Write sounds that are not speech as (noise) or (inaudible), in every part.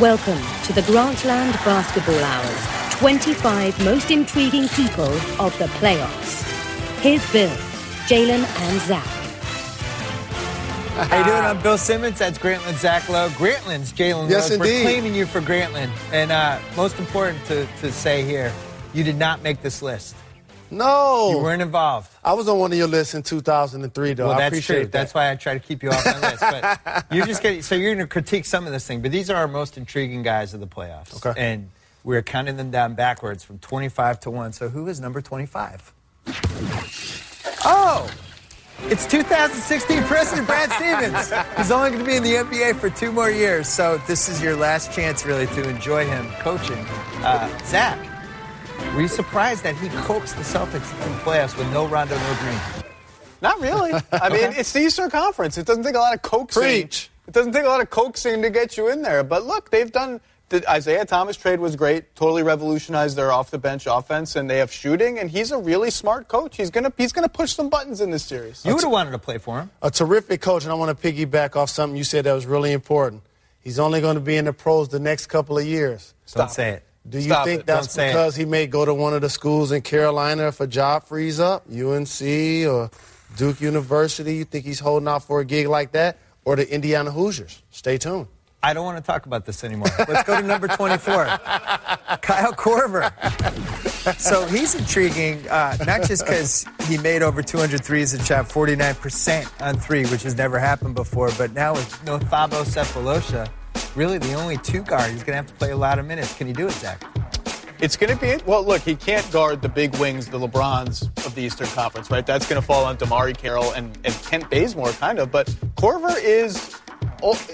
Welcome to the Grantland Basketball Hours. 25 most intriguing people of the playoffs. Here's Bill, Jalen, and Zach. How you doing? I'm Bill Simmons. That's Grantland Zach Lowe. Grantland's Jalen Yes, Rose. We're indeed. claiming you for Grantland. And uh, most important to, to say here, you did not make this list. No. You weren't involved. I was on one of your lists in 2003, though. Well, I that's appreciate true. that. That's why I try to keep you off my list. But (laughs) you're just getting, so you're going to critique some of this thing. But these are our most intriguing guys of the playoffs. Okay. And we're counting them down backwards from 25 to 1. So who is number 25? Oh! It's 2016 President Brad Stevens. He's only going to be in the NBA for two more years, so this is your last chance, really, to enjoy him coaching. Uh, Zach, were you surprised that he coaxed the Celtics into the playoffs with no Rondo, no Green? Not really. (laughs) I mean, it's the Eastern Conference. It doesn't take a lot of coaxing. Preach. It doesn't take a lot of coaxing to get you in there. But look, they've done. The Isaiah Thomas trade was great. Totally revolutionized their off the bench offense, and they have shooting. And he's a really smart coach. He's gonna he's gonna push some buttons in this series. You would have wanted to play for him. a terrific coach, and I want to piggyback off something you said that was really important. He's only going to be in the pros the next couple of years. Don't say it. Do you Stop think it. that's Don't because he may go to one of the schools in Carolina if a job frees up, UNC or Duke University? You think he's holding out for a gig like that, or the Indiana Hoosiers? Stay tuned. I don't want to talk about this anymore. Let's go to number 24, Kyle Korver. So he's intriguing, uh, not just because he made over 200 threes and shot 49% on three, which has never happened before, but now with no Thabo Sefolosha, really the only two guard, he's going to have to play a lot of minutes. Can he do it, Zach? It's going to be well. Look, he can't guard the big wings, the LeBrons of the Eastern Conference, right? That's going to fall on DeMarre Carroll and, and Kent Bazemore, kind of. But Korver is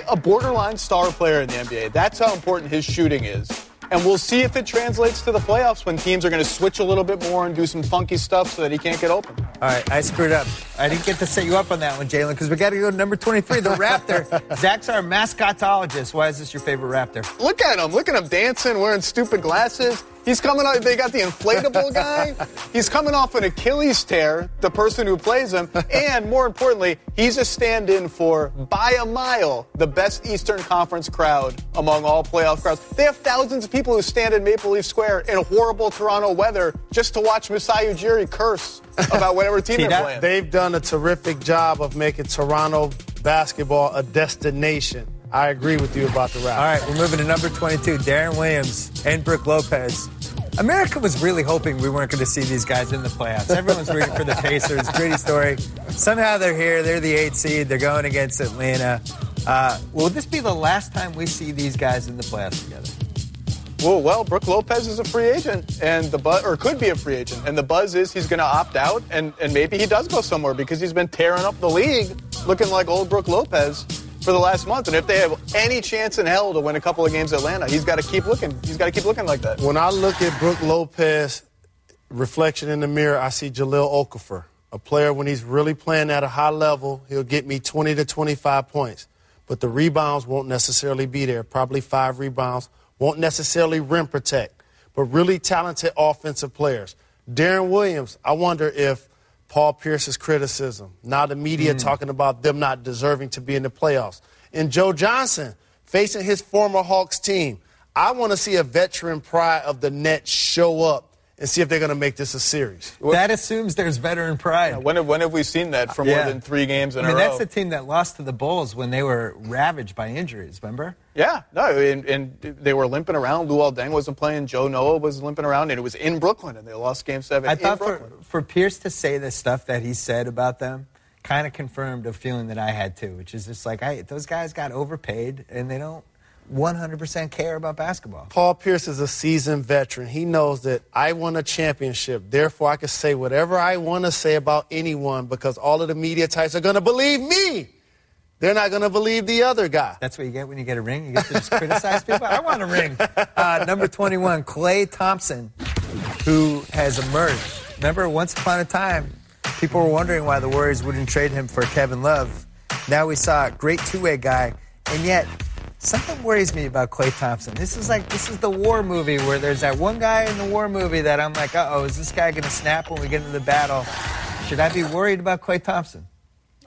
a borderline star player in the NBA. That's how important his shooting is. And we'll see if it translates to the playoffs when teams are going to switch a little bit more and do some funky stuff so that he can't get open. All right, I screwed up. I didn't get to set you up on that one, Jalen, because we got to go to number 23, the Raptor. (laughs) Zach's our mascotologist. Why is this your favorite Raptor? Look at him. Look at him dancing, wearing stupid glasses. He's coming out. They got the inflatable (laughs) guy. He's coming off an Achilles tear, the person who plays him. And more importantly, he's a stand in for, by a mile, the best Eastern Conference crowd among all playoff crowds. They have thousands of people who stand in Maple Leaf Square in horrible Toronto weather just to watch Masai Ujiri curse about whatever team See they're that? playing. They've done a terrific job of making Toronto basketball a destination. I agree with you about the Raptors. All right, we're moving to number 22, Deron Williams and Brooke Lopez. America was really hoping we weren't going to see these guys in the playoffs. Everyone's rooting for the (laughs) Pacers. Gritty story. Somehow they're here. They're the eight seed. They're going against Atlanta. Uh, will this be the last time we see these guys in the playoffs together? Well, well, Brooke Lopez is a free agent, and the buzz, or could be a free agent, and the buzz is he's going to opt out, and, and maybe he does go somewhere because he's been tearing up the league, looking like old Brooke Lopez for the last month. And if they have any chance in hell to win a couple of games at Atlanta, he's got to keep looking. He's got to keep looking like that. When I look at Brooke Lopez reflection in the mirror, I see Jahlil Okafor, a player when he's really playing at a high level, he'll get me 20 to 25 points. But the rebounds won't necessarily be there. Probably five rebounds. Won't necessarily rim protect. But really talented offensive players. Deron Williams, I wonder if Paul Pierce's criticism, now the media mm. talking about them not deserving to be in the playoffs. And Joe Johnson facing his former Hawks team. I want to see a veteran pride of the Nets show up and see if they're going to make this a series. That assumes there's veteran pride. When have, when have we seen that for more Yeah. than three games in I mean, a row? that's the team that lost to the Bulls when they were ravaged by injuries, remember? yeah, no, and, and they were limping around. Luol Deng wasn't playing. Joe Noah was limping around, and it was in Brooklyn, and they lost Game Seven. I in thought for, for Pierce to say the stuff that he said about them kind of confirmed a feeling that I had too, which is just like, I, those guys got overpaid and they don't 100% care about basketball. Paul Pierce is a seasoned veteran. He knows that I won a championship. Therefore, I can say whatever I want to say about anyone because all of the media types are going to believe me. They're not going to believe the other guy. That's what you get when you get a ring. You get to just criticize people. I want a ring. Uh, number 21, Klay Thompson, who has emerged. Remember, once upon a time, people were wondering why the Warriors wouldn't trade him for Kevin Love. Now we saw a great two-way guy, and yet something worries me about Klay Thompson. This is like this is the war movie where there's that one guy in the war movie that I'm like, uh oh, is this guy going to snap when we get into the battle? Should I be worried about Klay Thompson?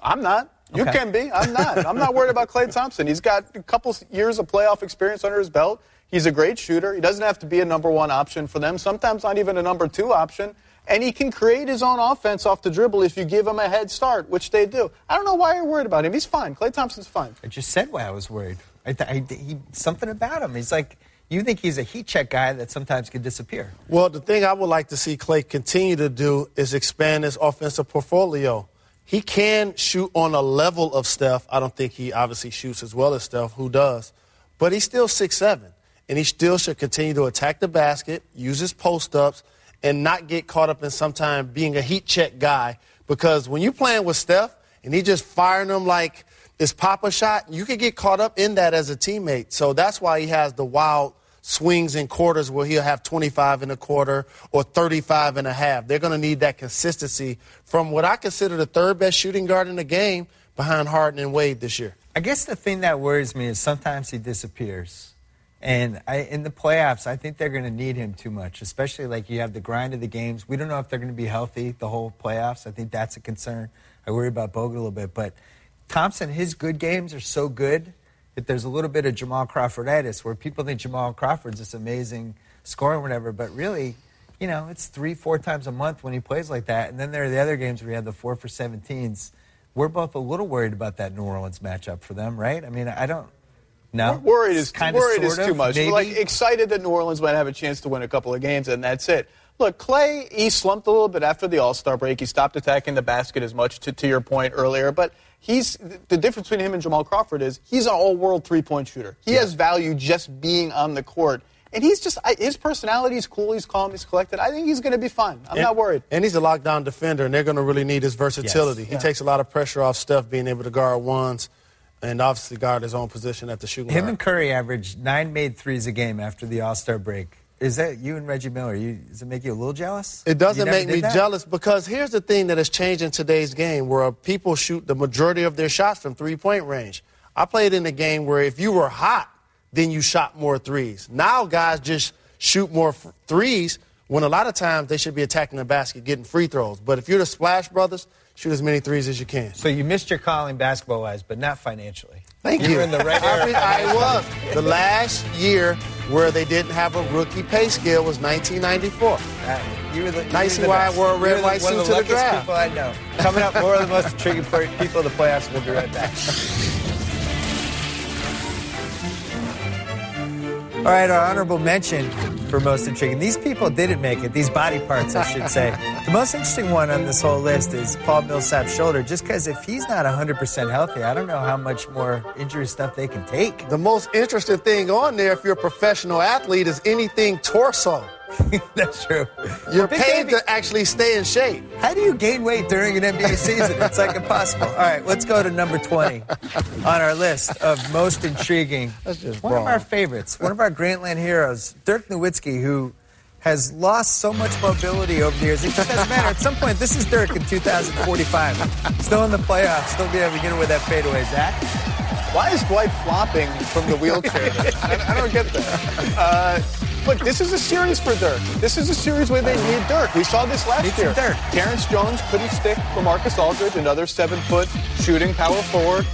I'm not. You Okay. can be. I'm not. I'm not worried about Klay Thompson. He's got a couple years of playoff experience under his belt. He's a great shooter. He doesn't have to be a number one option for them. Sometimes not even a number two option. And he can create his own offense off the dribble if you give him a head start, which they do. I don't know why you're worried about him. He's fine. Klay Thompson's fine. I just said why I was worried. I, I he, something about him. He's like you think he's a heat check guy that sometimes can disappear. Well, the thing I would like to see Klay continue to do is expand his offensive portfolio. He can shoot on a level of Steph. I don't think he obviously shoots as well as Steph, who does. But he's still six seven, and he still should continue to attack the basket, use his post ups, and not get caught up in sometimes being a heat check guy. Because when you're playing with Steph and he just firing them like it's Pop-A-Shot, you could get caught up in that as a teammate. So that's why he has the wild swings in quarters where he'll have 25 in a quarter or 35 and a half. They're going to need that consistency from what I consider the third best shooting guard in the game behind Harden and Wade this year. I guess the thing that worries me is sometimes he disappears. And I, in the playoffs, I think they're going to need him too much, especially like you have the grind of the games. We don't know if they're going to be healthy the whole playoffs. I think that's a concern. I worry about Bogut a little bit. But Thompson, his good games are so good that there's a little bit of Jamal Crawforditis where people think Jamal Crawford's this amazing scorer or whatever. But really, you know, it's three, four times a month when he plays like that. And then there are the other games where he had the four for 17s. We're both a little worried about that New Orleans matchup for them, right? I mean, I don't. No, Worried is kind worried of is too of, much. Maybe. We're like excited that New Orleans might have a chance to win a couple of games, and that's it. Look, Klay, he slumped a little bit after the All Star break. He stopped attacking the basket as much, to, to your point earlier. But he's the difference between him and Jamal Crawford is he's an all world three point shooter. He has value just being on the court. And he's just, his personality is cool. He's calm. He's collected. I think he's going to be fine. I'm And- not worried. And he's a lockdown defender, and they're going to really need his versatility. He Yeah. takes a lot of pressure off Steph being able to guard ones and obviously guard his own position at the shooting Him guard. and Curry averaged nine made threes a game after the All Star break. Is that you and Reggie Miller? You, does it make you a little jealous? It doesn't make me that? jealous because here's the thing that has changed in today's game where people shoot the majority of their shots from three point range. I played in a game where if you were hot, then you shot more threes. Now guys just shoot more f- threes when a lot of times they should be attacking the basket, getting free throws. But if you're the Splash Brothers, shoot as many threes as you can. So you missed your calling basketball wise, but not financially. Thank you. You're in the right (laughs) I, mean, I was. The last year where they didn't have a rookie pay scale was 1994. Uh, you were the, you Now you were see the I wore a red, white suit to the draft. people I know. Coming up, more of the most intriguing people in the playoffs. We'll be right back. (laughs) All right, our honorable mention for most intriguing. These people didn't make it. These body parts, I should say. the most interesting one on this whole list is Paul Millsap's shoulder. Just because if he's not 100% healthy, I don't know how much more injury stuff they can take. The most interesting thing on there, if you're a professional athlete, is anything torso. (laughs) That's true. You're paid to actually stay in shape. How do you gain weight during an NBA season? It's like impossible. All right, let's go to number 20 on our list of most intriguing. (laughs) That's just one of our favorites, one of our Grantland heroes, Dirk Nowitzki, who has lost so much mobility over the years. It just doesn't matter. At some point, this is Dirk in 2045. Still in the playoffs, still be able to get it with that fadeaway, Zach. Why is Dwight flopping from the wheelchair? (laughs) I, I don't get that. Uh, look, this is a series for Dirk. This is a series where they need Dirk. We saw this last Need year. Dirk. Terrence Jones couldn't stick LaMarcus Aldridge, another seven-foot shooting power forward.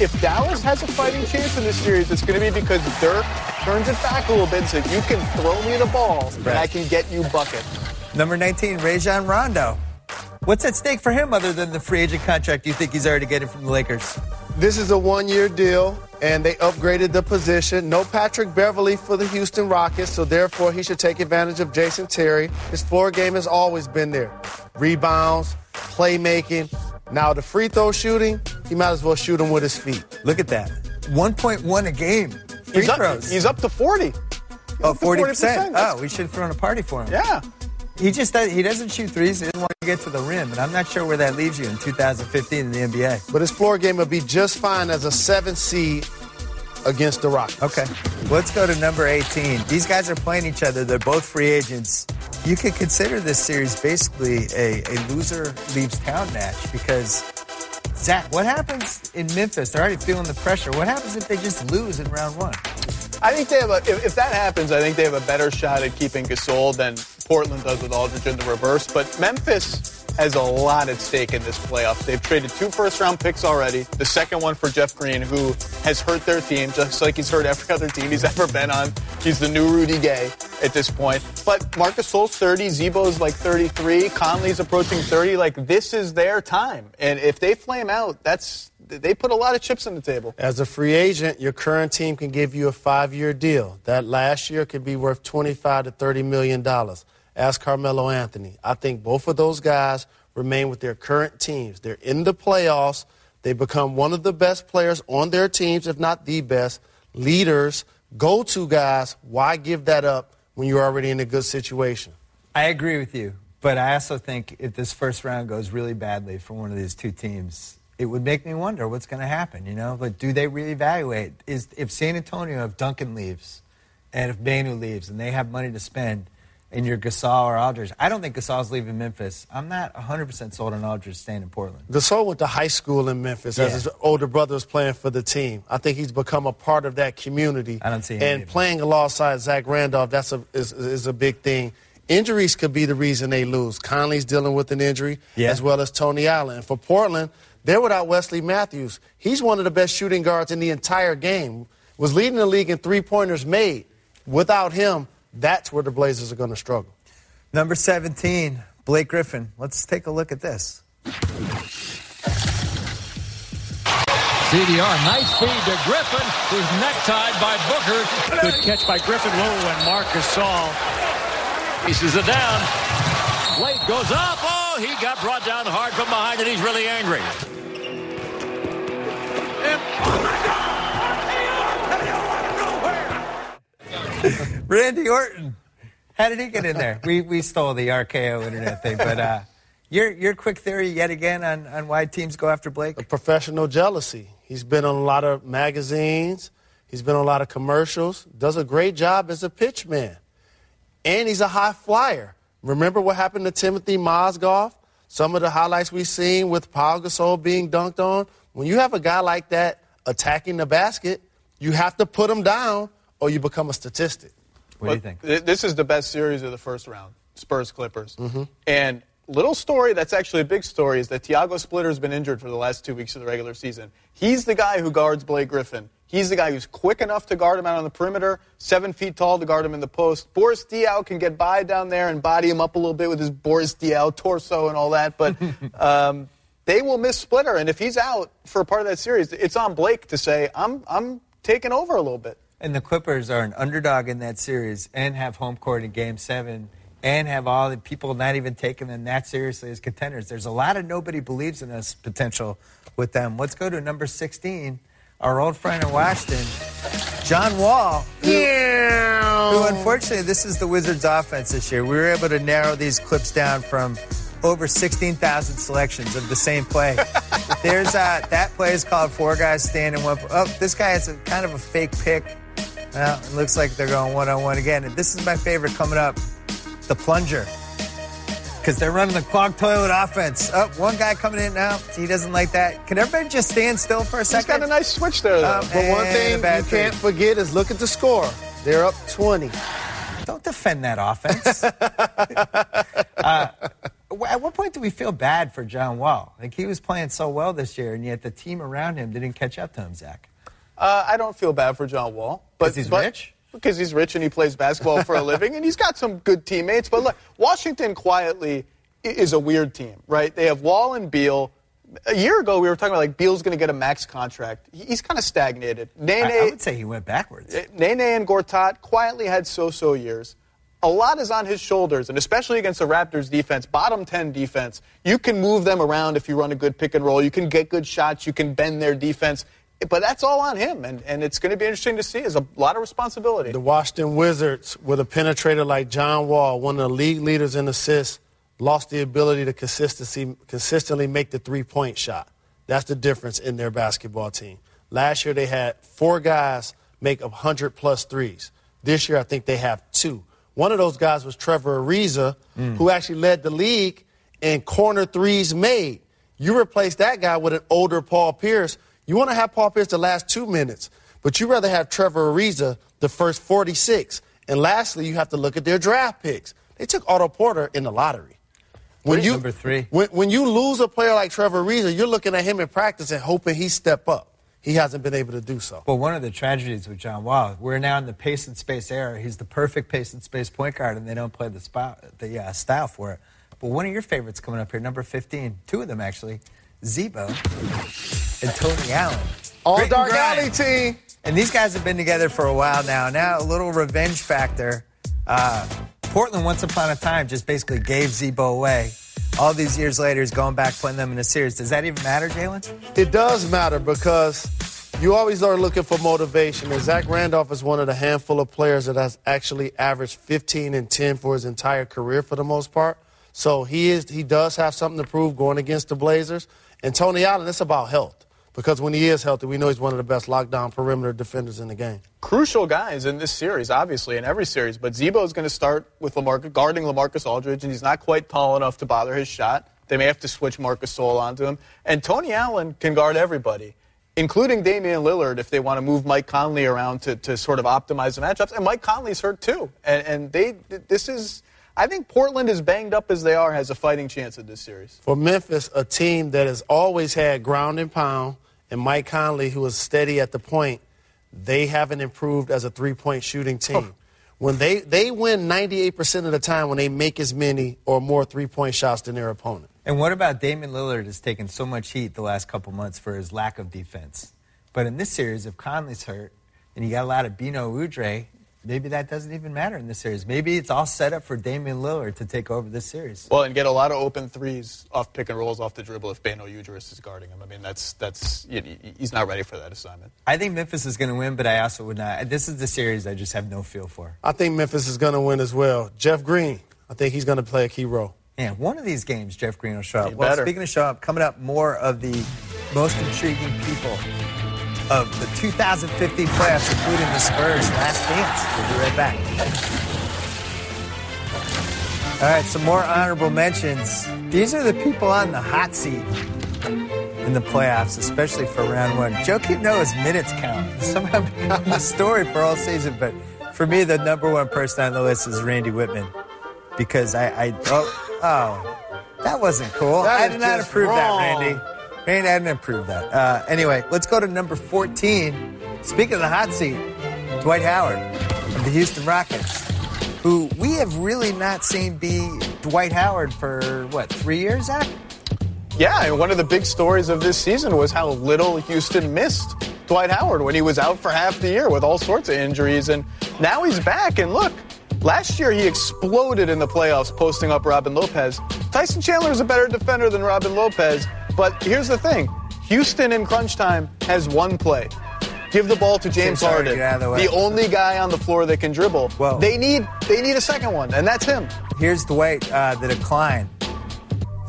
If Dallas has a fighting chance in this series, it's going to be because Dirk turns it back a little bit and says, you can throw me the ball and I can get you bucket. Number 19, Rajon Rondo. What's at stake for him other than the free agent contract you think he's already getting from the Lakers? This is a one year deal, and they upgraded the position. No Patrick Beverley for the Houston Rockets, so therefore he should take advantage of Jason Terry. His floor game has always been there rebounds, playmaking. Now, the free throw shooting, he might as well shoot them with his feet. Look at that. 1.1 a game. Free He's up, throws. he's up to 40. oh, up 40%. 40%. Oh, we should have thrown a party for him. Yeah. He just does, he doesn't shoot threes. He doesn't want to get to the rim, and I'm not sure where that leaves you in 2015 in the NBA. But his floor game would be just fine as a seven seed against the Rockets. Okay, let's go to number 18. These guys are playing each other. They're both free agents. You could consider this series basically a, a loser leaves town match because Zach, what happens in Memphis? They're already feeling the pressure. What happens if they just lose in round one? I think they have a, if, if that happens, I think they have a better shot at keeping Gasol than Portland does with Aldridge in the reverse. But Memphis, has a lot at stake in this playoff. They've traded two first round picks already. The second one for Jeff Green, who has hurt their team just like he's hurt every other team he's (laughs) ever been on. He's the new Rudy Gay at this point. But Marc Gasol's 30, Z-Bo's like 33, Conley's approaching 30. Like this is their time. And if they flame out, that's they put a lot of chips on the table. As a free agent, your current team can give you a five-year deal. That last year could be worth 25 to 30 million dollars. Ask Carmelo Anthony. I think both of those guys remain with their current teams. They're in the playoffs. They become one of the best players on their teams, if not the best. Leaders, go-to guys. Why give that up when you're already in a good situation? I agree with you, but I also think if this first round goes really badly for one of these two teams, it would make me wonder what's going to happen. You know, but do they reevaluate? Is if San Antonio, if Duncan leaves, and if Manu leaves, and they have money to spend, and you're Gasol or Aldridge, I don't think Gasol's leaving Memphis. I'm not 100% sold on Aldridge staying in Portland. Gasol went to high school in Memphis Yeah. as his older brother was playing for the team. I think he's become a part of that community. I don't see And playing alongside Zach Randolph, that's a is, is a big thing. Injuries could be the reason they lose. Conley's dealing with an injury, Yeah. as well as Tony Allen. And for Portland, they're without Wesley Matthews. He's one of the best shooting guards in the entire game. Was leading the league in three pointers made. Without him, that's where the Blazers are going to struggle. Number 17, Blake Griffin. Let's take a look at this. CDR, nice feed to Griffin, who's necktied by Booker. Good catch by Griffin Low and Marcus Saul. Pieces it down. Blake goes up. Oh, he got brought down hard from behind, and he's really angry. Randy Orton. How did he get in there? We, we stole the RKO internet thing, but uh, your, your quick theory yet again on, on why teams go after Blake? A professional jealousy. He's been on a lot of magazines. He's been on a lot of commercials. Does a great job as a pitchman. And he's a high flyer. Remember what happened to Timofey Mozgov? Some of the highlights we've seen with Pau Gasol being dunked on. When you have a guy like that attacking the basket, you have to put him down or you become a statistic. What do you think? Th- This is the best series of the first round, Spurs Clippers. Mm-hmm. And little story that's actually a big story is that Tiago Splitter's been injured for the last two weeks of the regular season. He's the guy who guards Blake Griffin. He's the guy who's quick enough to guard him out on the perimeter, seven feet tall to guard him in the post. Boris Diaw can get by down there and body him up a little bit with his Boris Diaw torso and all that, but (laughs) um, they will miss Splitter. And if he's out for a part of that series, it's on Blake to say, I'm, I'm taking over a little bit. And the Clippers are an underdog in that series and have home court in game seven and have all the people not even taking them that seriously as contenders. There's a lot of nobody believes in us potential with them. Let's go to number 16, our old friend in Washington, John Wall. Who, who unfortunately, this is the Wizards' offense this year. We were able to narrow these clips down from over 16,000 selections of the same play. (laughs) There's uh, that play is called four guys standing one. Oh, this guy has a kind of a fake pick. Well, it looks like they're going one on one again. And this is my favorite coming up the plunger. Because they're running the clogged toilet offense. Oh, one guy coming in now. He doesn't like that. Can everybody just stand still for a He's second? got a nice switch there, though. Um, But one thing a you can't three. forget is look at the score. They're up 20. Don't defend that offense. (laughs) uh, at what point do we feel bad for John Wall? Like he was playing so well this year, and yet the team around him didn't catch up to him, Zach. Uh, I don't feel bad for John Wall. But 'Cause he's but- rich? Because he's rich and he plays basketball for a (laughs) living, and he's got some good teammates. But look, Washington quietly is a weird team, right? They have Wall and Beal. A year ago, we were talking about like Beal's going to get a max contract. He's kind of stagnated. Nene, I, I would say he went backwards. Eh, Nene and Gortat quietly had so-so years. A lot is on his shoulders, and especially against the Raptors defense, bottom 10 defense. You can move them around if you run a good pick and roll. You can get good shots. You can bend their defense. But that's all on him, and, and it's going to be interesting to see. It's a lot of responsibility. The Washington Wizards, with a penetrator like John Wall, one of the league leaders in assists, lost the ability to consistency, consistently make the three point shot. That's the difference in their basketball team. Last year, they had four guys make 100 plus threes. This year, I think they have two. One of those guys was Trevor Ariza, who mm. actually led the league in corner threes made. You replace that guy with an older Paul Pierce. You want to have Paul Pierce the last two minutes, but you rather have Trevor Ariza the first 46. And lastly, you have to look at their draft picks. They took Otto Porter in the lottery. When you Number three. When, when you lose a player like Trevor Ariza, you're looking at him in practice and hoping he step up. He hasn't been able to do so. Well, one of the tragedies with John Wall, we're now in the pace and space era. He's the perfect pace and space point guard, and they don't play the, spot, the uh, style for it. But one of your favorites coming up here, number 15, two of them actually, Z-Bo and Tony Allen. All Grit Dark. Alley team. And these guys have been together for a while now. Now, a little revenge factor. Uh, Portland, once upon a time, just basically gave Z-Bo away. All these years later, he's going back playing them in a series. Does that even matter, Jalen? It does matter because you always are looking for motivation. And Zach Randolph is one of the handful of players that has actually averaged 15 and 10 for his entire career for the most part. So he is he does have something to prove going against the Blazers. And Tony Allen, it's about health. Because when he is healthy, we know he's one of the best lockdown perimeter defenders in the game. Crucial guys in this series, obviously, in every series. But Z-Bo is going to start with LaMarcus, guarding LaMarcus Aldridge, and he's not quite tall enough to bother his shot. They may have to switch Marc Gasol onto him. And Tony Allen can guard everybody, including Damian Lillard, if they want to move Mike Conley around to, to sort of optimize the matchups. And Mike Conley's hurt too. And, and they, this is, I think Portland, as banged up as they are, has a fighting chance at this series. For Memphis, a team that has always had ground and pound, and Mike Conley, who was steady at the point, they haven't improved as a three point shooting team. When they, they win 98% of the time when they make as many or more three point shots than their opponent. And what about Damian Lillard has taken so much heat the last couple months for his lack of defense? But in this series, if Conley's hurt and you got a lot of Beno Udrih, maybe that doesn't even matter in this series. Maybe it's all set up for Damian Lillard to take over this series. Well, and get a lot of open threes off pick and rolls off the dribble if Beno Udrih is guarding him. I mean, that's that's you know, he's not ready for that assignment. I think Memphis is going to win, but I also would not. This is the series I just have no feel for. I think Memphis is going to win as well. Jeff Green, I think he's going to play a key role. Yeah, one of these games, Jeff Green will show up. You well, better. speaking of show up, coming up, more of the most intriguing people of the 2015 playoffs, including the Spurs' last dance. We'll be right back. All right, some more honorable mentions. These are the people on the hot seat in the playoffs, especially for round one. Joe Noah's minutes count (laughs) somehow become the story for all season, but for me, the number one person on the list is Randy Wittman because I, I oh, oh, that wasn't cool. That I did not approve that, wrong. Randy. Randy, I didn't approve that. Uh, anyway, let's go to number 14. Speaking of the hot seat, Dwight Howard of the Houston Rockets, who we have really not seen be Dwight Howard for, what, three years, Zach? Yeah, and one of the big stories of this season was how little Houston missed Dwight Howard when he was out for half the year with all sorts of injuries. And now he's back. And look, last year he exploded in the playoffs, posting up Robin Lopez. Tyson Chandler is a better defender than Robin Lopez. But here's the thing Houston in crunch time has one play. Give the ball to James James Harden, Harden, get out of the only guy on the floor that can dribble. Whoa. They need they need a second one, and that's him. Here's Dwight, uh, the decline.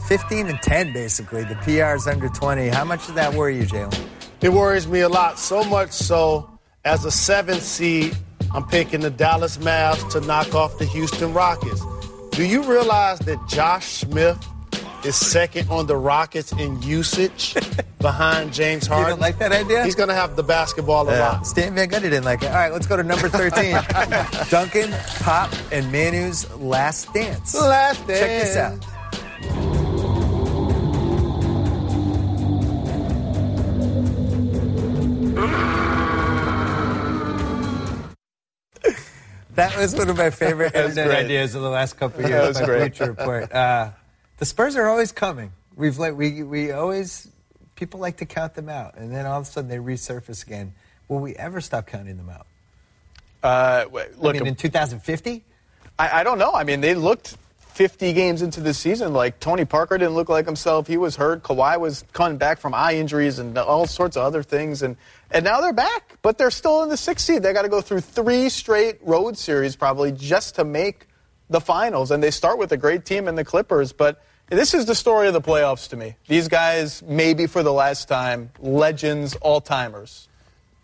15 and 10, basically. The PER is under 20. How much does that worry you, Jalen? It worries me a lot, so much so as a seventh seed, I'm picking the Dallas Mavs to knock off the Houston Rockets. Do you realize that Josh Smith is second on the Rockets in usage (laughs) behind James Harden. You don't like that idea? He's going to have the basketball a Yeah. lot. Stan Van Gundy didn't like it. All right, let's go to number 13. (laughs) Duncan, Pop, and Manu's last dance. Last Dance. Check this out. That was one of my favorite (laughs) That was internet great. ideas of the last couple of years. That was by great. Bleacher Report. Uh, the Spurs are always coming. We've like we we always people like to count them out, and then all of a sudden they resurface again. Will we ever stop counting them out? Uh, wait, I mean, in 2050. I, I don't know. I mean, they looked 50 games into the season like Tony Parker didn't look like himself. He was hurt. Kawhi was coming back from eye injuries and all sorts of other things. And, and now they're back, but they're still in the sixth seed. They got to go through three straight road series probably just to make the finals. And they start with a great team in the Clippers. But this is the story of the playoffs to me. These guys, maybe for the last time, legends, all timers.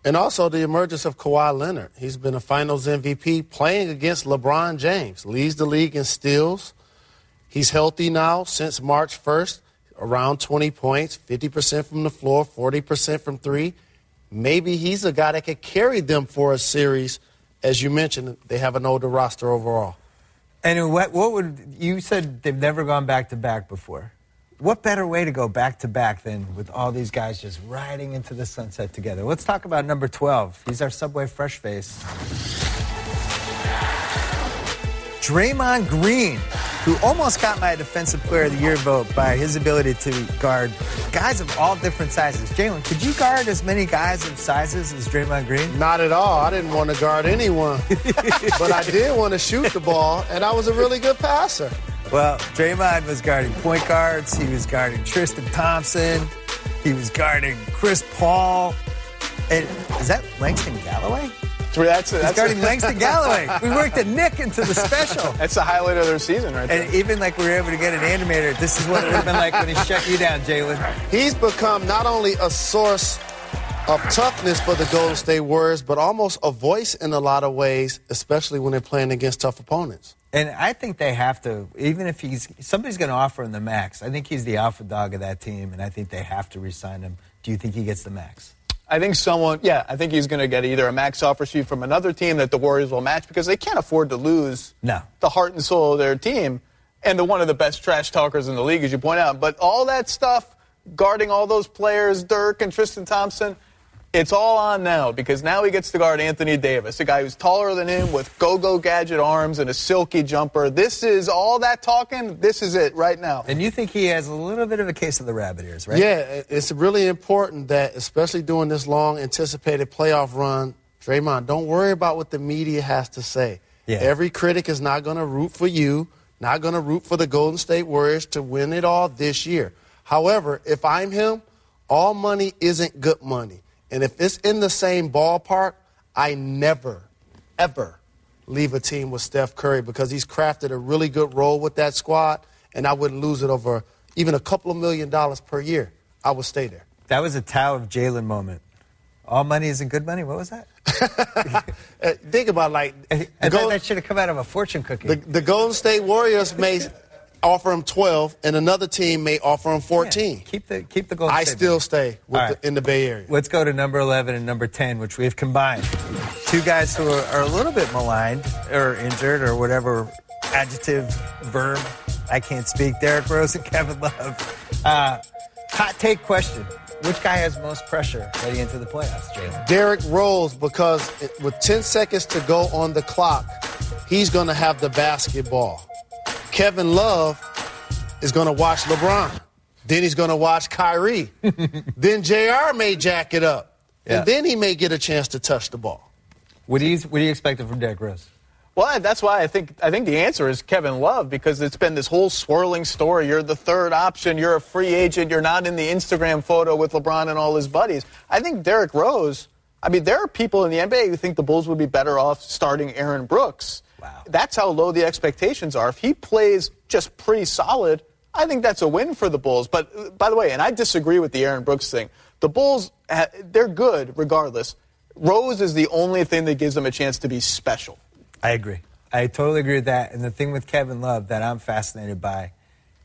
And also the emergence of Kawhi Leonard. He's been a finals MVP playing against LeBron James, leads the league in steals. He's healthy now since March 1st, around 20 points, 50% from the floor, 40% from three. Maybe he's a guy that could carry them for a series. As you mentioned, they have an older roster overall. And what, what would you said they've never gone back to back before? What better way to go back to back than with all these guys just riding into the sunset together? Let's talk about number 12. He's our Subway Fresh Face. Draymond Green, who almost got my Defensive Player of the Year vote by his ability to guard guys of all different sizes. Jalen, could you guard as many guys of sizes as Draymond Green? Not at all. I didn't want to guard anyone. (laughs) but I did want to shoot the ball, and I was a really good passer. Well, Draymond was guarding point guards. He was guarding Tristan Thompson. He was guarding Chris Paul. And is that Langston Galloway? That's, He's that's, guarding Langston Galloway. (laughs) We worked a Knick into the special. that's the highlight of their season right there. And even like we were able to get an animator, this is what it would have been like when he shut you down, Jalen. He's become not only a source of toughness for the Golden State Warriors, but almost a voice in a lot of ways, especially when they're playing against tough opponents. And I think they have to, even if he's somebody's going to offer him the max. I think he's the alpha dog of that team, and I think they have to resign him. Do you think he gets the max? I think someone, yeah, I think he's going to get either a max offer sheet from another team that the Warriors will match because they can't afford to lose No. the heart and soul of their team and the one of the best trash talkers in the league, as you point out. But all that stuff, guarding all those players, Dirk and Tristan Thompson, it's all on now because now he gets to guard Anthony Davis, a guy who's taller than him with go-go gadget arms and a silky jumper. This is all that talking. This is it right now. And you think he has a little bit of a case of the rabbit ears, right? Yeah, it's really important that, especially during this long anticipated playoff run, Draymond, don't worry about what the media has to say. Yeah. Every critic is not going to root for you, not going to root for the Golden State Warriors to win it all this year. However, if I'm him, all money isn't good money. And if it's in the same ballpark, I never, ever leave a team with Steph Curry because he's crafted a really good role with that squad, and I wouldn't lose it over even a couple of million dollars per year. I would stay there. That was a Tao of Jalen moment. All money isn't good money. What was that? (laughs) Uh, think about like I thought that should have come out of a fortune cookie. the, the Golden State Warriors may offer him 12, and another team may offer him 14. Yeah, keep the keep the Golden I State still stay right. the, in the Bay Area. Let's go to number 11 and number 10, which we've combined. Two guys who are, are a little bit maligned or injured or whatever adjective, verb, I can't speak. Derrick Rose and (laughs) Kevin Love. Uh, hot take question. Which guy has most pressure heading into the playoffs, Jalen? Derrick Rose, because it, with 10 seconds to go on the clock, he's going to have the basketball. Kevin Love is going to watch LeBron. Then he's going to watch Kyrie. (laughs) then JR may jack it up. Yeah. And then he may get a chance to touch the ball. What do you what do you expect from Derrick Rose? Well, that's why I think I think the answer is Kevin Love because it's been this whole swirling story. You're the third option. You're a free agent. You're not in the Instagram photo with LeBron and all his buddies. I think Derrick Rose. I mean, there are people in the NBA who think the Bulls would be better off starting Aaron Brooks. Wow. That's how low the expectations are. If he plays just pretty solid, I think that's a win for the Bulls. But by the way, and I disagree with the Aaron Brooks thing. The Bulls, they're good regardless. Rose is the only thing that gives them a chance to be special. I agree. I totally agree with that. And the thing with Kevin Love that I'm fascinated by,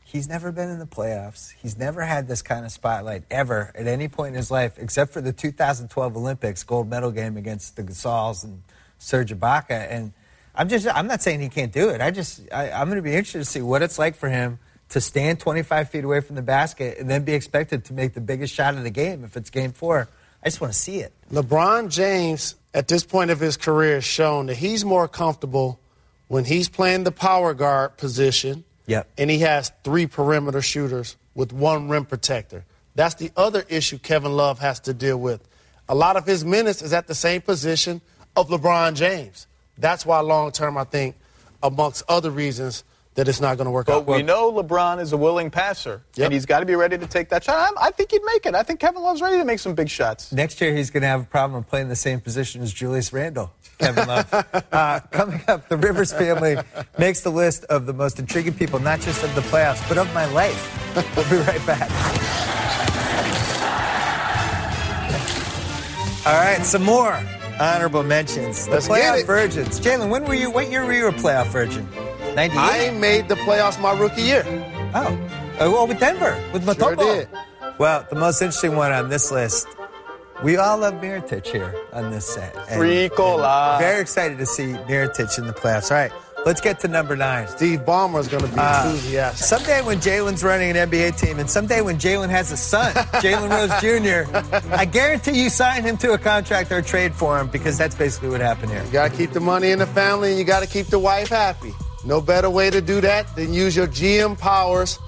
he's never been in the playoffs. He's never had this kind of spotlight ever at any point in his life, except for the 2012 Olympics gold medal game against the Gasols and Serge Ibaka. And I'm just, I'm not saying he can't do it. I just, I, I'm going to be interested to see what it's like for him to stand 25 feet away from the basket and then be expected to make the biggest shot of the game if it's game four. I just want to see it. LeBron James, at this point of his career, has shown that he's more comfortable when he's playing the power guard position Yep. and he has three perimeter shooters with one rim protector. That's the other issue Kevin Love has to deal with. A lot of his minutes is at the same position of LeBron James. That's why long term, I think, amongst other reasons, that it's not going to work But out. we know LeBron is a willing passer, Yep. and he's got to be ready to take that shot. I'm- I think he'd make it. I think Kevin Love's ready to make some big shots. Next year, he's going to have a problem playing the same position as Julius Randle, Kevin Love. (laughs) uh, coming up, the Rivers family makes the list of the most intriguing people, not just of the playoffs, but of my life. We'll be right back. All right, some more honorable mentions. The Let's get playoff virgins. Jalen, when were you? What year were you a playoff virgin? 98? I made the playoffs my rookie year. Oh, oh, well, with Denver, with Mutombo. Sure did. Well, the most interesting one on this list, we all love Mirotic here on this set. And- Free cola. Very excited to see Mirotic in the playoffs. All right, Let's get to number nine. Steve Ballmer is going to be Uh, enthusiastic. Someday when Jalen's running an NBA team, and someday when Jalen has a son, (laughs) Jalen Rose Jr., I guarantee you sign him to a contract or trade for him because that's basically what happened here. You got to keep the money in the family and you got to keep the wife happy. No better way to do that than use your GM powers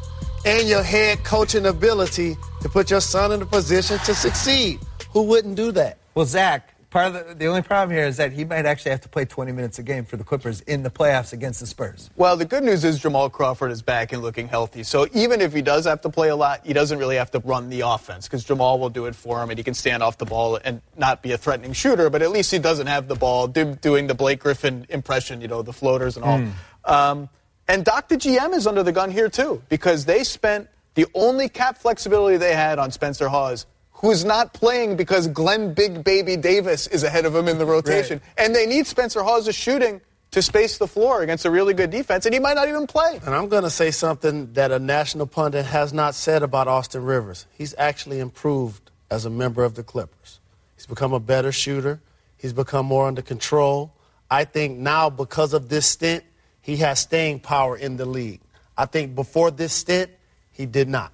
and your head coaching ability to put your son in a position to succeed. Who wouldn't do that? Well, Zach, part of the, the only problem here is that he might actually have to play 20 minutes a game for the Clippers in the playoffs against the Spurs. Well, the good news is Jamal Crawford is back and looking healthy. So even if he does have to play a lot, he doesn't really have to run the offense because Jamal will do it for him and he can stand off the ball and not be a threatening shooter, but at least he doesn't have the ball do, doing the Blake Griffin impression, you know, the floaters and all. Um, and Dr. GM is under the gun here too because they spent the only cap flexibility they had on Spencer Hawes. Who's not playing because Glenn Big Baby Davis is ahead of him in the rotation. And they need Spencer Hawes' shooting to space the floor against a really good defense, and he might not even play. And I'm going to say something that a national pundit has not said about Austin Rivers. He's actually improved as a member of the Clippers. He's become a better shooter. He's become more under control. I think now, because of this stint, he has staying power in the league. I think before this stint, he did not.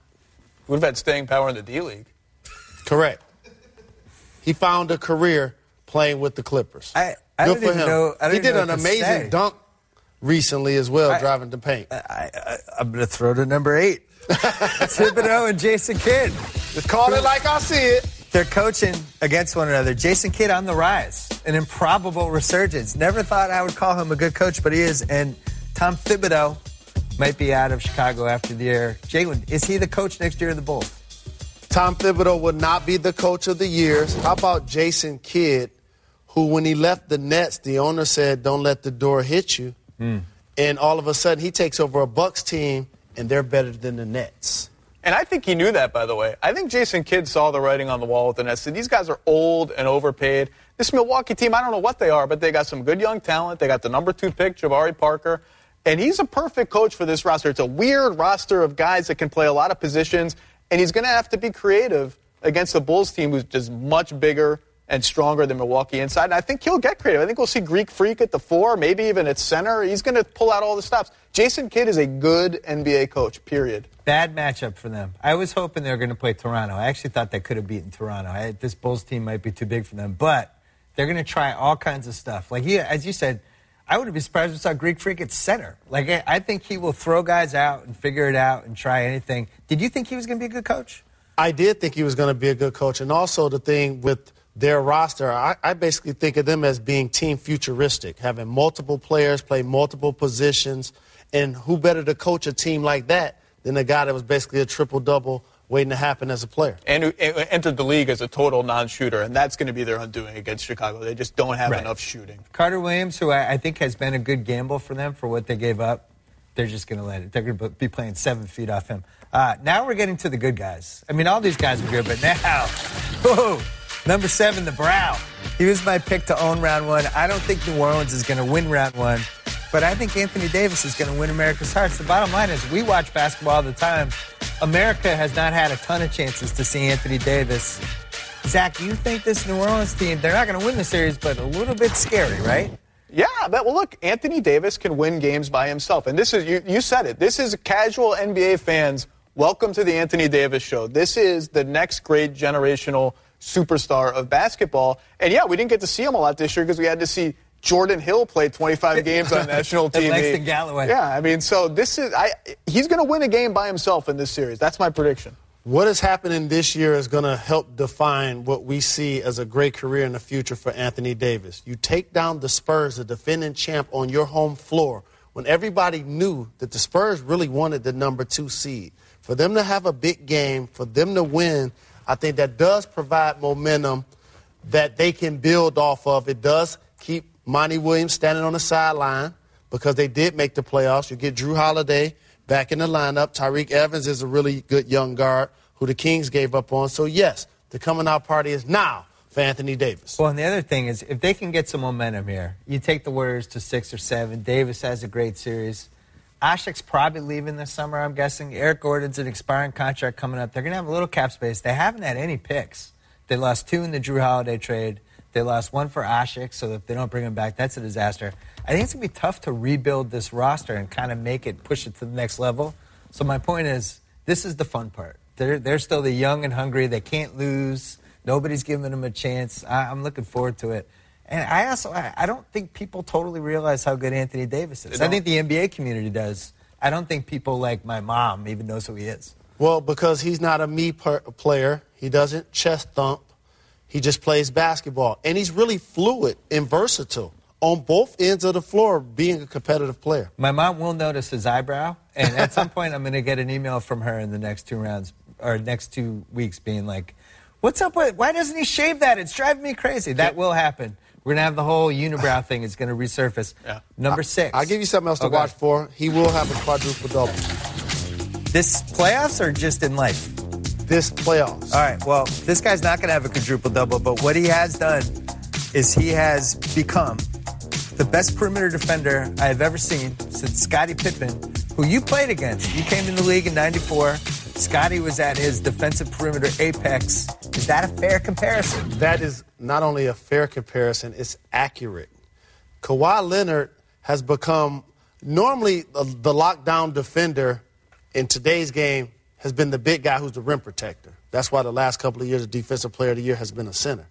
Would have had staying power in the D League. Correct. He found a career playing with the Clippers. I- I Good for him. know- he did an amazing say. dunk recently as well, I- driving the paint. I, I'm going to throw to number eight. Thibodeau and Jason Kidd. Just call it like I see it. They're coaching against one another. Jason Kidd on the rise, an improbable resurgence. Never thought I would call him a good coach, but he is. And Tom Thibodeau might be out of Chicago after the year. Jalen, is he the coach next year of the Bulls? Tom Thibodeau would not be the coach of the years. How about Jason Kidd, who, when he left the Nets, the owner said, "Don't let the door hit you," hmm. and all of a sudden he takes over a Bucks team, and they're better than the Nets. And I think he knew that, by the way. I think Jason Kidd saw the writing on the wall with the Nets. These guys are old and overpaid. This Milwaukee team, I don't know what they are, but they got some good young talent. They got the number two pick, Jabari Parker. And he's a perfect coach for this roster. It's a weird roster of guys that can play a lot of positions. And he's going to have to be creative against the Bulls team, who's just much bigger and stronger than Milwaukee inside. And I think he'll get creative. I think we'll see Greek Freak at the four, maybe even at center. He's going to pull out all the stops. Jason Kidd is a good NBA coach, period. Bad matchup for them. I was hoping they were going to play Toronto. I actually thought they could have beaten Toronto. I, this Bulls team might be too big for them, but they're going to try all kinds of stuff. Like he, as you said, I wouldn't be surprised if we saw Greek Freak at center. Like I, think he will throw guys out and figure it out and try anything. Did you think he was going to be a good coach? I did think he was going to be a good coach. And also, the thing with their roster, I, I basically think of them as being team futuristic, having multiple players play multiple positions. And who better to coach a team like that than a guy that was basically a triple double waiting to happen as a player? and who entered the league as a total non-shooter, and that's going to be their undoing against Chicago. They just don't have Right. enough shooting. Carter Williams, who I, I think has been a good gamble for them for what they gave up, they're just going to let it. They're going to be playing seven feet off him. Uh, now we're getting to the good guys. I mean, all these guys are good, but now, (laughs) whoa, number seven, the Brow. He was my pick to own round one. I don't think New Orleans is going to win round one, but I think Anthony Davis is going to win America's hearts. The bottom line is we watch basketball all the time. America has not had a ton of chances to see Anthony Davis. Zach, you think this New Orleans team, they're not going to win the series, but a little bit scary, right? Yeah, but well, look, Anthony Davis can win games by himself, and this is you. You said it. This is casual NBA fans. Welcome to the Anthony Davis show. This is the next great generational superstar of basketball. And yeah, we didn't get to see him a lot this year because we had to see Jordan Hill played 25 games on (laughs) national And TV. Langston Galloway. Yeah, I mean, so this is I. He's going to win a game by himself in this series. That's my prediction. What is happening this year is going to help define what we see as a great career in the future for Anthony Davis. You take down the Spurs, the defending champ, on your home floor when everybody knew that the Spurs really wanted the number two seed. For them to have a big game, for them to win, I think that does provide momentum that they can build off of. It does keep Monty Williams standing on the sideline because they did make the playoffs. You get Jrue Holiday back in the lineup. Tyreke Evans is a really good young guard who the Kings gave up on. So, yes, the coming out party is now for Anthony Davis. Well, and the other thing is, if they can get some momentum here, you take the Warriors to six or seven. Davis has a great series. Asik's probably leaving this summer, I'm guessing. Eric Gordon's an expiring contract coming up. They're going to have a little cap space. They haven't had any picks. They lost two in the Jrue Holiday trade. They lost one for Asik, so if they don't bring him back, that's a disaster. I think it's going to be tough to rebuild this roster and kind of make it, push it to the next level. So my point is, this is the fun part. They're, they're still the young and hungry. They can't lose. Nobody's giving them a chance. I, I'm looking forward to it. And I also, I, I don't think people totally realize how good Anthony Davis is. I think the NBA community does. I don't think people like my mom even knows who he is. Well, because he's not a me per- player. He doesn't chest thump. He just plays basketball. And he's really fluid and versatile on both ends of the floor being a competitive player. My mom will notice his eyebrow, and at some (laughs) point I'm going to get an email from her in the next two rounds or next two weeks being like, "What's up with? Why doesn't he shave that? It's driving me crazy." That will happen. We're gonna have the whole unibrow thing is gonna resurface. Yeah. Number six. I'll give you something else to Okay. watch for. He will have a quadruple double This playoffs or just in life? This playoffs. All right. Well, this guy's not going to have a quadruple double, but what he has done is he has become the best perimeter defender I have ever seen since Scottie Pippen, who you played against. You came in the league in '94. Scottie was at his defensive perimeter apex. Is that a fair comparison? That is not only a fair comparison, it's accurate. Kawhi Leonard has become normally the lockdown defender in today's game has been the big guy who's the rim protector. That's why the last couple of years, the defensive player of the year has been a center.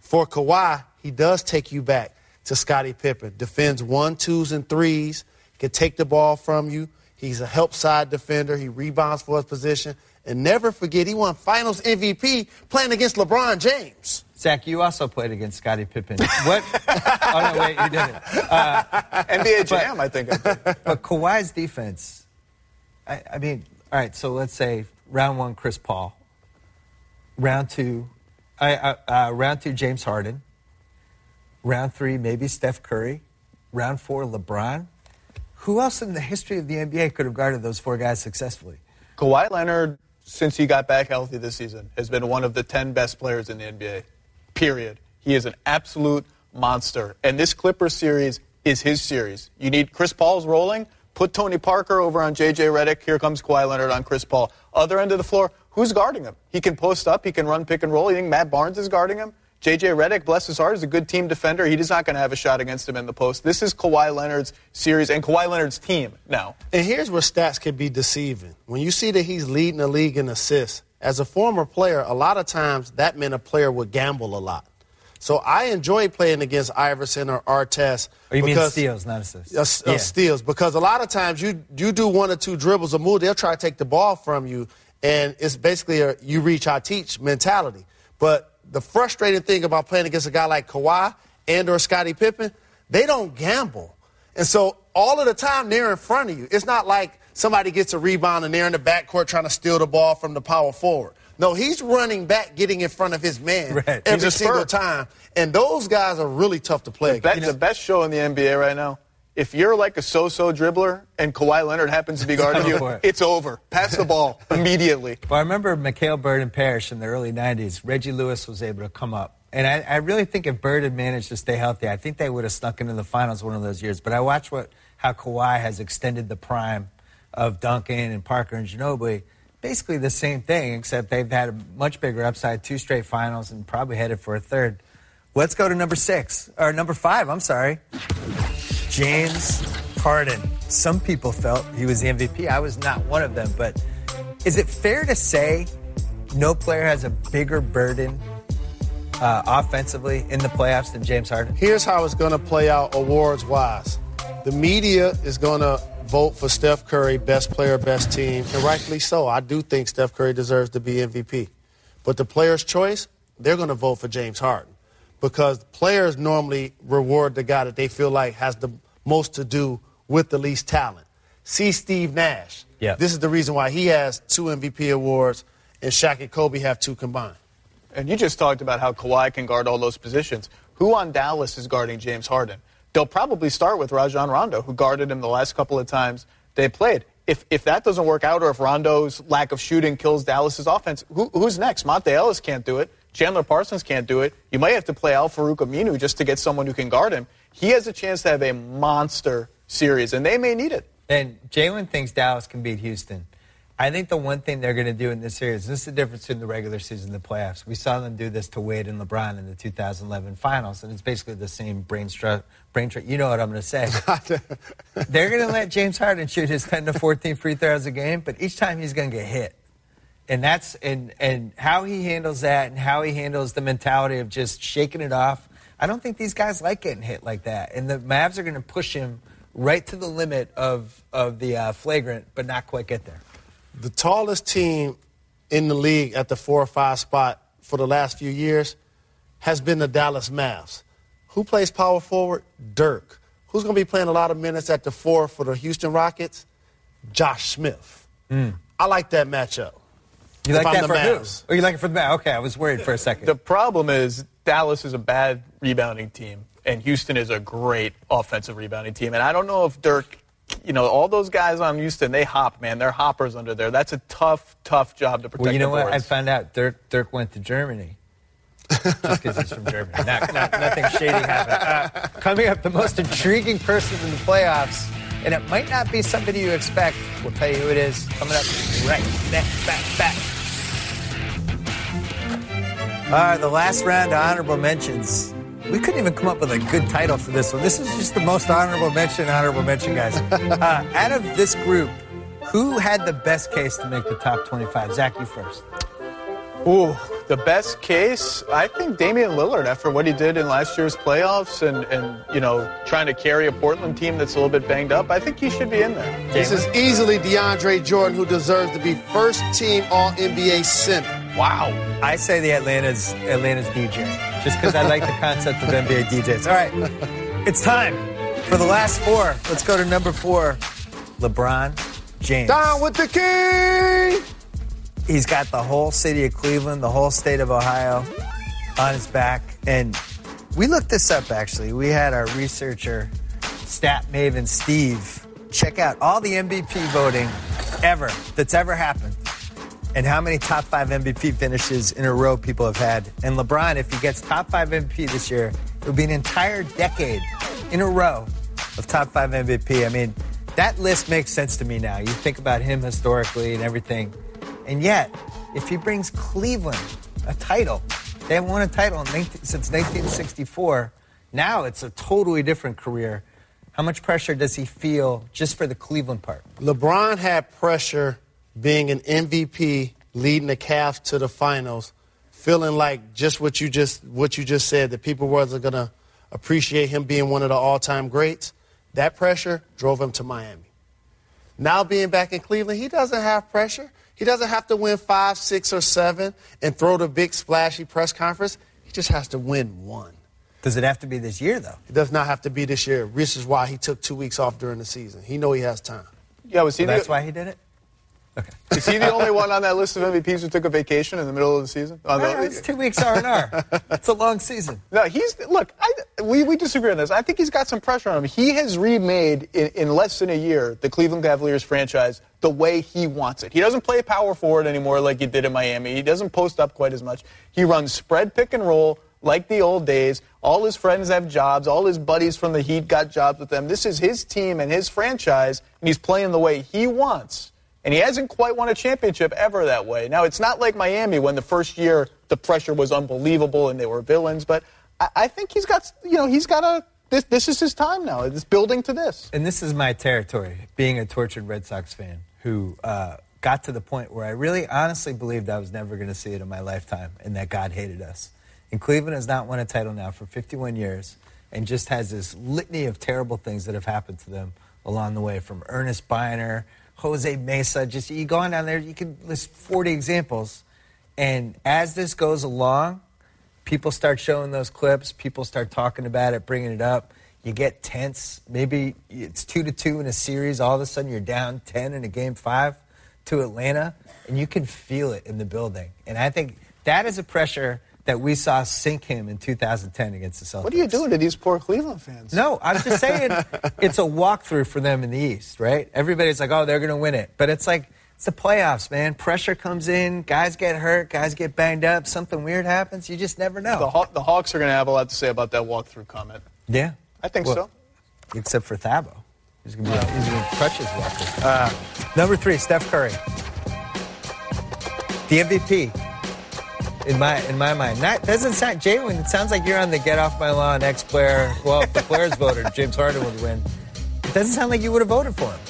For Kawhi, he does take you back to Scottie Pippen. Defends one, twos, and threes. Can take the ball from you. He's a help side defender. He rebounds for his position. And never forget, he won Finals MVP playing against LeBron James. Zach, you also played against Scottie Pippen. What? (laughs) oh no, wait, you didn't. Uh, (laughs) NBA Jam, I think. I did. But Kawhi's defense, I, I mean, all right, so let's say round one, Chris Paul. Round two, I, uh, round two, James Harden. Round three, maybe Steph Curry. Round four, LeBron. Who else in the history of the NBA could have guarded those four guys successfully? Kawhi Leonard, since he got back healthy this season, has been one of the 10 best players in the NBA. Period. He is an absolute monster. And this Clippers series is his series. You need Chris Paul's rolling. Put Tony Parker over on J.J. Redick. Here comes Kawhi Leonard on Chris Paul. Other end of the floor, who's guarding him? He can post up. He can run pick and roll. You think Matt Barnes is guarding him? J.J. Redick, bless his heart, is a good team defender. He's not going to have a shot against him in the post. This is Kawhi Leonard's series and Kawhi Leonard's team now. And here's where stats can be deceiving. When you see that he's leading the league in assists, as a former player, a lot of times that meant a player would gamble a lot. So I enjoy playing against Iverson or Artest. Or you mean steals, not assists? Uh, s- uh, steals because a lot of times you you do one or two dribbles or move, they'll try to take the ball from you, and it's basically a you reach I teach mentality. But the frustrating thing about playing against a guy like Kawhi and or Scottie Pippen, they don't gamble, and so all of the time they're in front of you. It's not like somebody gets a rebound and they're in the backcourt trying to steal the ball from the power forward. No, he's running back, getting in front of his man Right. every He's a single spurt. time, and those guys are really tough to play Be- against. the best show in the NBA right now. If you're like a so-so dribbler and Kawhi Leonard happens to be (laughs) guarding you, it. it's over. Pass the ball (laughs) immediately. Well, I remember McHale Bird and Parish in the early 90s. Reggie Lewis was able to come up. And I, I really think if Bird had managed to stay healthy, I think they would have snuck into the finals one of those years. But I watch what how Kawhi has extended the prime of Duncan and Parker and Ginobili. Basically the same thing, except they've had a much bigger upside, two straight finals, and probably headed for a third. Let's go to number six, or number five, I'm sorry. James Harden. Some people felt he was the MVP. I was not one of them. But is it fair to say no player has a bigger burden uh, offensively in the playoffs than James Harden? here's how it's going to play out awards wise. The media is going to vote for Steph Curry, best player, best team, and rightfully so. I do think Steph Curry deserves to be MVP. But the player's choice, they're going to vote for James Harden because players normally reward the guy that they feel like has the most to do with the least talent. See Steve Nash. Yeah. This is the reason why he has two MVP awards and Shaq and Kobe have two combined. And you just talked about how Kawhi can guard all those positions. Who on Dallas is guarding James Harden? They'll probably start with Rajon Rondo, who guarded him the last couple of times they played. If, if that doesn't work out, or if Rondo's lack of shooting kills Dallas's offense, who, who's next? Monta Ellis can't do it. Chandler Parsons can't do it. You might have to play Al-Farouq Aminu just to get someone who can guard him. He has a chance to have a monster series, and they may need it. And Jalen thinks Dallas can beat Houston. I think the one thing they're going to do in this series, this is the difference between the regular season and the playoffs. We saw them do this to Wade and LeBron in the 2011 finals, and it's basically the same brain stru- brain tr- You know what I'm going to say. (laughs) they're going to let James Harden shoot his 10 to 14 free throws a game, but each time he's going to get hit. And that's and and how he handles that and how he handles the mentality of just shaking it off. I don't think these guys like getting hit like that. And the Mavs are going to push him right to the limit of of the uh, flagrant, but not quite get there. The tallest team in the league at the four or five spot for the last few years has been the Dallas Mavs. Who plays power forward? Dirk. Who's going to be playing a lot of minutes at the four for the Houston Rockets? Josh Smith. Hmm. I like that matchup. You like that for Mavs. who? Oh, you like it for the Mavs? Okay, I was worried for a second. The problem is Dallas is a bad rebounding team, and Houston is a great offensive rebounding team. And I don't know if Dirk, you know, all those guys on Houston, they hop, man. They're hoppers under there. That's a tough, tough job to protect. well, you know the what? I found out Dirk Dirk went to Germany. Just because he's from Germany. Not, not, nothing shady happened. Uh, coming up, the most intriguing person in the playoffs, and it might not be somebody you expect. We'll tell you who it is coming up right next. Back, back. All right, the last round of honorable mentions. We couldn't even come up with a good title for this one. This is just the most honorable mention, honorable mention, guys. (laughs) Uh, out of this group, who had the best case to make the top 25? Zach, you first. Ooh, the best case, I think Damian Lillard after what he did in last year's playoffs and, and you know, trying to carry a Portland team that's a little bit banged up. I think he should be in there. This is easily DeAndre Jordan, who deserves to be first team All NBA center. Wow. I say the Atlanta's Atlanta's DJ, just because I like the concept of NBA DJs. All right, it's time for the last four. Let's go to number four, LeBron James. Down with the king! He's got the whole city of Cleveland, the whole state of Ohio on his back. And we looked this up actually. We had our researcher, stat maven Steve, check out all the MVP voting ever that's ever happened and how many top five MVP finishes in a row people have had. And LeBron, if he gets top five MVP this year, it'll be an entire decade in a row of top five MVP. I mean, that list makes sense to me now. You think about him historically and everything. And yet, if he brings Cleveland a title, they haven't won a title 19, since 1964. Now it's a totally different career. How much pressure does he feel just for the Cleveland part? LeBron had pressure being an MVP, leading the Cavs to the finals, feeling like just what you just what you just said that people wasn't gonna appreciate him being one of the all-time greats. That pressure drove him to Miami. Now being back in Cleveland, he doesn't have pressure. He doesn't have to win five, six, or seven and throw the big splashy press conference. He just has to win one. Does it have to be this year, though? It does not have to be this year. This is why he took two weeks off during the season. He know he has time. Yeah, was he Well, that's the, why he did it? Okay. is he the only one on that list of MVPs who took a vacation in the middle of the season? Oh, on the- Yeah, it's two weeks R&R. it's a long season. (laughs) No, he's look. I, we we disagree on this. I think he's got some pressure on him. He has remade in, in less than a year the Cleveland Cavaliers franchise the way he wants it. He doesn't play power forward anymore like he did in Miami. He doesn't post up quite as much. He runs spread pick and roll like the old days. All his friends have jobs. All his buddies from the Heat got jobs with them. This is his team and his franchise, and he's playing the way he wants. And he hasn't quite won a championship ever that way. Now, it's not like Miami when the first year the pressure was unbelievable and they were villains, but I, I think he's got, you know, he's got a, this, this is his time now. It's building to this. And this is my territory, being a tortured Red Sox fan who uh, got to the point where I really honestly believed I was never going to see it in my lifetime and that God hated us. And Cleveland has not won a title now for 51 years and just has this litany of terrible things that have happened to them along the way from Earnest Byner, Jose Mesa. Just you go on down there, you can list 40 examples. And as this goes along, people start showing those clips, people start talking about it, bringing it up. You get tense. Maybe it's two to two in a series. All of a sudden, you're down 10 in a game five to Atlanta, and you can feel it in the building. And I think that is a pressure that we saw sink him in 2010 against the Celtics. What are you doing to these poor Cleveland fans? No, I'm just saying (laughs) it's a walkthrough for them in the East, right? Everybody's like, oh, they're going to win it. But it's like, it's the playoffs, man. Pressure comes in, guys get hurt, guys get banged up, something weird happens. You just never know. The, Haw- the Hawks are going to have a lot to say about that walkthrough comment. yeah. I think Well, so. Except for Thabo. He's going to be he's going to crutch his walkthrough. Uh, number three, Steph Curry. The MVP. In my in my mind, that doesn't sound Jalen. It sounds like you're on the get off my lawn ex player. Well, if the players (laughs) voted, James Harden would win. It doesn't sound like you would have voted for him.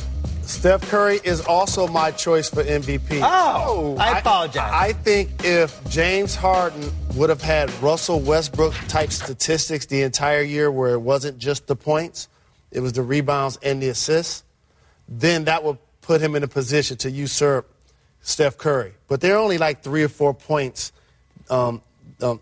Steph Curry is also my choice for MVP. Oh, I apologize. I, I think if James Harden would have had Russell Westbrook type statistics the entire year where it wasn't just the points, it was the rebounds and the assists, then that would put him in a position to usurp Steph Curry. But there are only like three or four points um, um,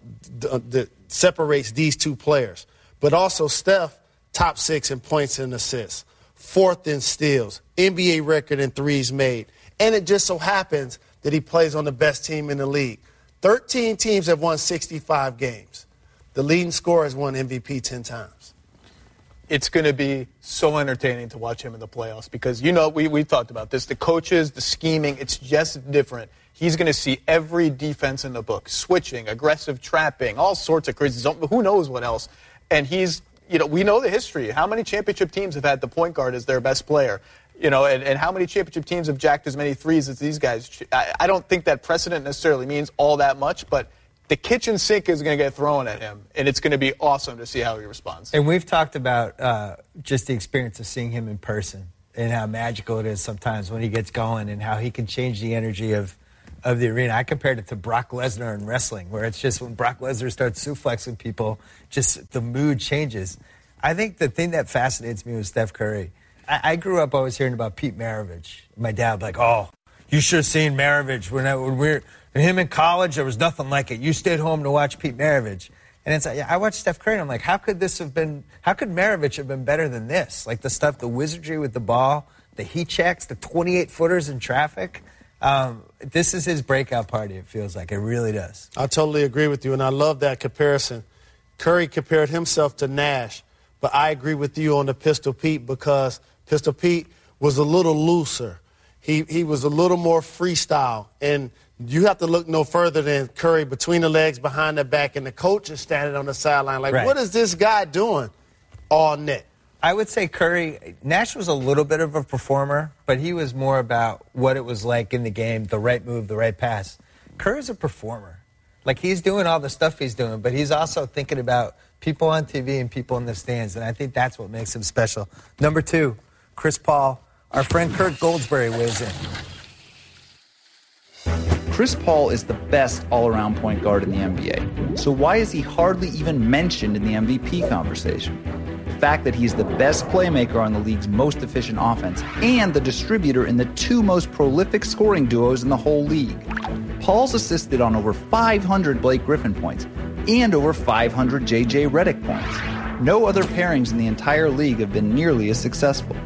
uh, that separates these two players. But also Steph, top six in points and assists fourth in steals, NBA record in threes made. And it just so happens that he plays on the best team in the league. 13 teams have won 65 games. The leading scorer has won MVP 10 times. It's going to be so entertaining to watch him in the playoffs because, you know, we, we talked about this. The coaches, the scheming, it's just different. He's going to see every defense in the book switching, aggressive trapping, all sorts of crazy. Who knows what else? And he's you know, we know the history. How many championship teams have had the point guard as their best player? You know, and, and how many championship teams have jacked as many threes as these guys? I, I don't think that precedent necessarily means all that much, but the kitchen sink is going to get thrown at him, and it's going to be awesome to see how he responds. And we've talked about uh, just the experience of seeing him in person and how magical it is sometimes when he gets going and how he can change the energy of of the arena. I compared it to Brock Lesnar in wrestling, where it's just when Brock Lesnar starts suplexing people, just the mood changes. I think the thing that fascinates me with Steph Curry, I, I grew up always hearing about Pete Maravich. My dad like, oh, you should have seen Maravich when, I, when we were him in college. There was nothing like it. You stayed home to watch Pete Maravich. And it's like, yeah, I watched Steph Curry, and I'm like, how could this have been? How could Maravich have been better than this? Like the stuff, the wizardry with the ball, the heat checks, the 28 footers in traffic. Um, this is his breakout party, it feels like. It really does. I totally agree with you, and I love that comparison. Curry compared himself to Nash, but I agree with you on the Pistol Pete because Pistol Pete was a little looser. He, he was a little more freestyle. And you have to look no further than Curry between the legs, behind the back, and the coach is standing on the sideline like, right. what is this guy doing all net? I would say Curry, Nash was a little bit of a performer, but he was more about what it was like in the game, the right move, the right pass. Curry's a performer. Like he's doing all the stuff he's doing, but he's also thinking about people on TV and people in the stands, and I think that's what makes him special. Number two, Chris Paul. Our friend Kirk Goldsberry weighs in. Chris Paul is the best all around point guard in the NBA. So why is he hardly even mentioned in the MVP conversation? Fact that he's the best playmaker on the league's most efficient offense and the distributor in the two most prolific scoring duos in the whole league. Paul's assisted on over 500 Blake Griffin points and over 500 JJ Redick points. No other pairings in the entire league have been nearly as successful.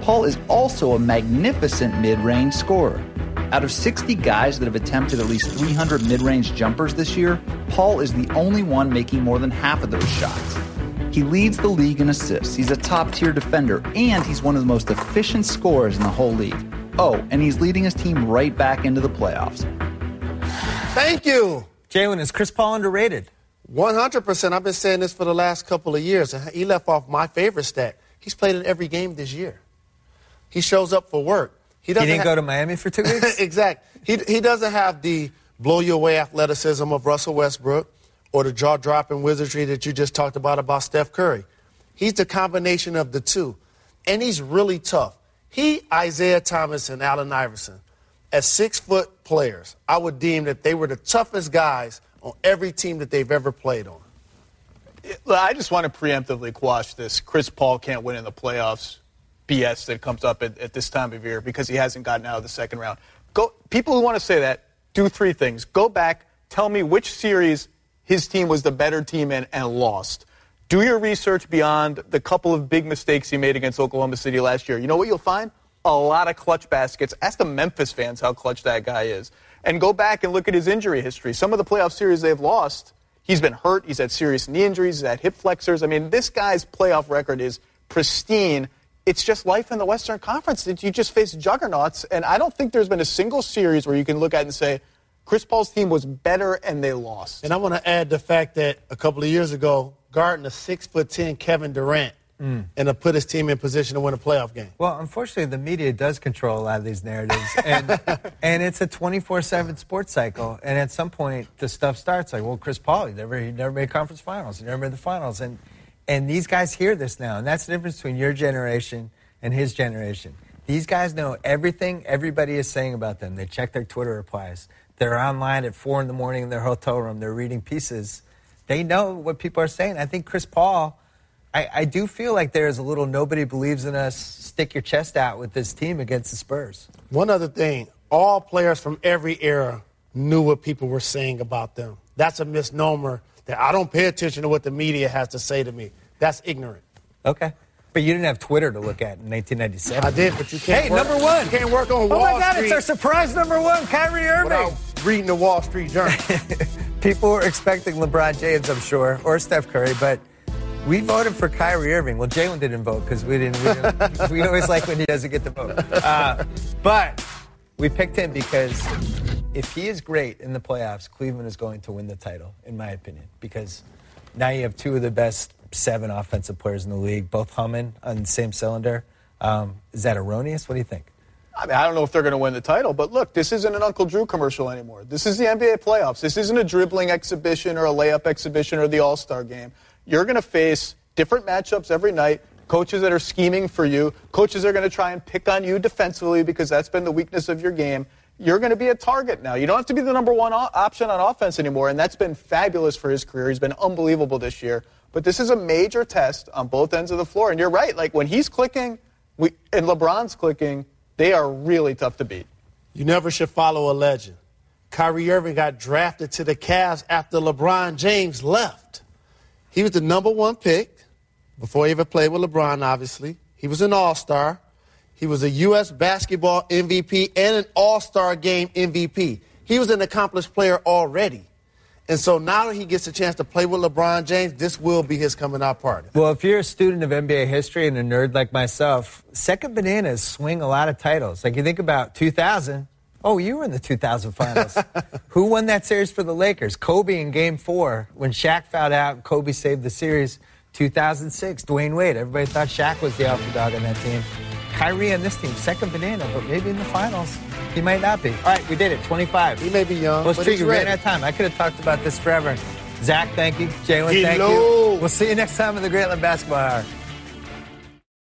Paul is also a magnificent mid range scorer. Out of 60 guys that have attempted at least 300 mid range jumpers this year, Paul is the only one making more than half of those shots. He leads the league in assists. He's a top tier defender, and he's one of the most efficient scorers in the whole league. Oh, and he's leading his team right back into the playoffs. Thank you. Jalen, is Chris Paul underrated? 100%. I've been saying this for the last couple of years. He left off my favorite stat. He's played in every game this year. He shows up for work. He, doesn't he didn't ha- go to Miami for two (laughs) weeks? exactly. He, he doesn't have the blow you away athleticism of Russell Westbrook or the jaw dropping wizardry that you just talked about about Steph Curry. He's the combination of the two. And he's really tough. He, Isaiah Thomas, and Allen Iverson, as six foot players, I would deem that they were the toughest guys on every team that they've ever played on. I just want to preemptively quash this Chris Paul can't win in the playoffs BS that comes up at, at this time of year because he hasn't gotten out of the second round. Go, people who want to say that, do three things. Go back, tell me which series his team was the better team and, and lost. Do your research beyond the couple of big mistakes he made against Oklahoma City last year. You know what you'll find? A lot of clutch baskets. Ask the Memphis fans how clutch that guy is. And go back and look at his injury history. Some of the playoff series they've lost, he's been hurt. He's had serious knee injuries. He's had hip flexors. I mean, this guy's playoff record is pristine. It's just life in the Western Conference. You just face juggernauts. And I don't think there's been a single series where you can look at and say, Chris Paul's team was better and they lost. And I want to add the fact that a couple of years ago, guarding a six foot ten Kevin Durant mm. and to put his team in position to win a playoff game. Well, unfortunately, the media does control a lot of these narratives, and (laughs) and it's a twenty four seven sports cycle. And at some point, the stuff starts like, well, Chris Paul, he never he never made conference finals, he never made the finals, and and these guys hear this now, and that's the difference between your generation and his generation. These guys know everything everybody is saying about them. They check their Twitter replies. They're online at four in the morning in their hotel room. They're reading pieces. They know what people are saying. I think Chris Paul. I, I do feel like there is a little nobody believes in us, stick your chest out with this team against the Spurs. One other thing all players from every era knew what people were saying about them. That's a misnomer that I don't pay attention to what the media has to say to me. That's ignorant. Okay. But you didn't have Twitter to look at in 1997. I did, but you can't. Hey, work, number one. You can't work on Wall Street. Oh my God, Street it's our surprise number one, Kyrie Irving. without reading the Wall Street Journal. (laughs) People were expecting LeBron James, I'm sure, or Steph Curry, but we voted for Kyrie Irving. Well, Jalen didn't vote because we didn't. We, didn't, (laughs) we always like when he doesn't get the vote. Uh, but we picked him because if he is great in the playoffs, Cleveland is going to win the title, in my opinion. Because now you have two of the best seven offensive players in the league, both humming on the same cylinder. Um, is that erroneous? What do you think? I mean, I don't know if they're going to win the title, but look, this isn't an Uncle Drew commercial anymore. This is the NBA playoffs. This isn't a dribbling exhibition or a layup exhibition or the All Star game. You're going to face different matchups every night. Coaches that are scheming for you, coaches that are going to try and pick on you defensively because that's been the weakness of your game. You're going to be a target now. You don't have to be the number one option on offense anymore, and that's been fabulous for his career. He's been unbelievable this year. But this is a major test on both ends of the floor. And you're right. Like when he's clicking we, and LeBron's clicking, they are really tough to beat. You never should follow a legend. Kyrie Irving got drafted to the Cavs after LeBron James left. He was the number one pick before he ever played with LeBron, obviously. He was an all star. He was a U.S. basketball MVP and an all star game MVP. He was an accomplished player already. And so now that he gets a chance to play with LeBron James, this will be his coming out party. Well, if you're a student of NBA history and a nerd like myself, second bananas swing a lot of titles. Like you think about 2000. Oh, you were in the 2000 finals. (laughs) Who won that series for the Lakers? Kobe in game four when Shaq fouled out. Kobe saved the series. 2006, Dwyane Wade. Everybody thought Shaq was the alpha dog on that team. Kyrie on this team, second banana, but maybe in the finals. He might not be. All right, we did it. 25. He may be young, Well, it's but true. he's We ran out of time. I could have talked about this forever. Zach, thank you. Jalen, thank you. We'll see you next time in the Grantland Basketball Hour.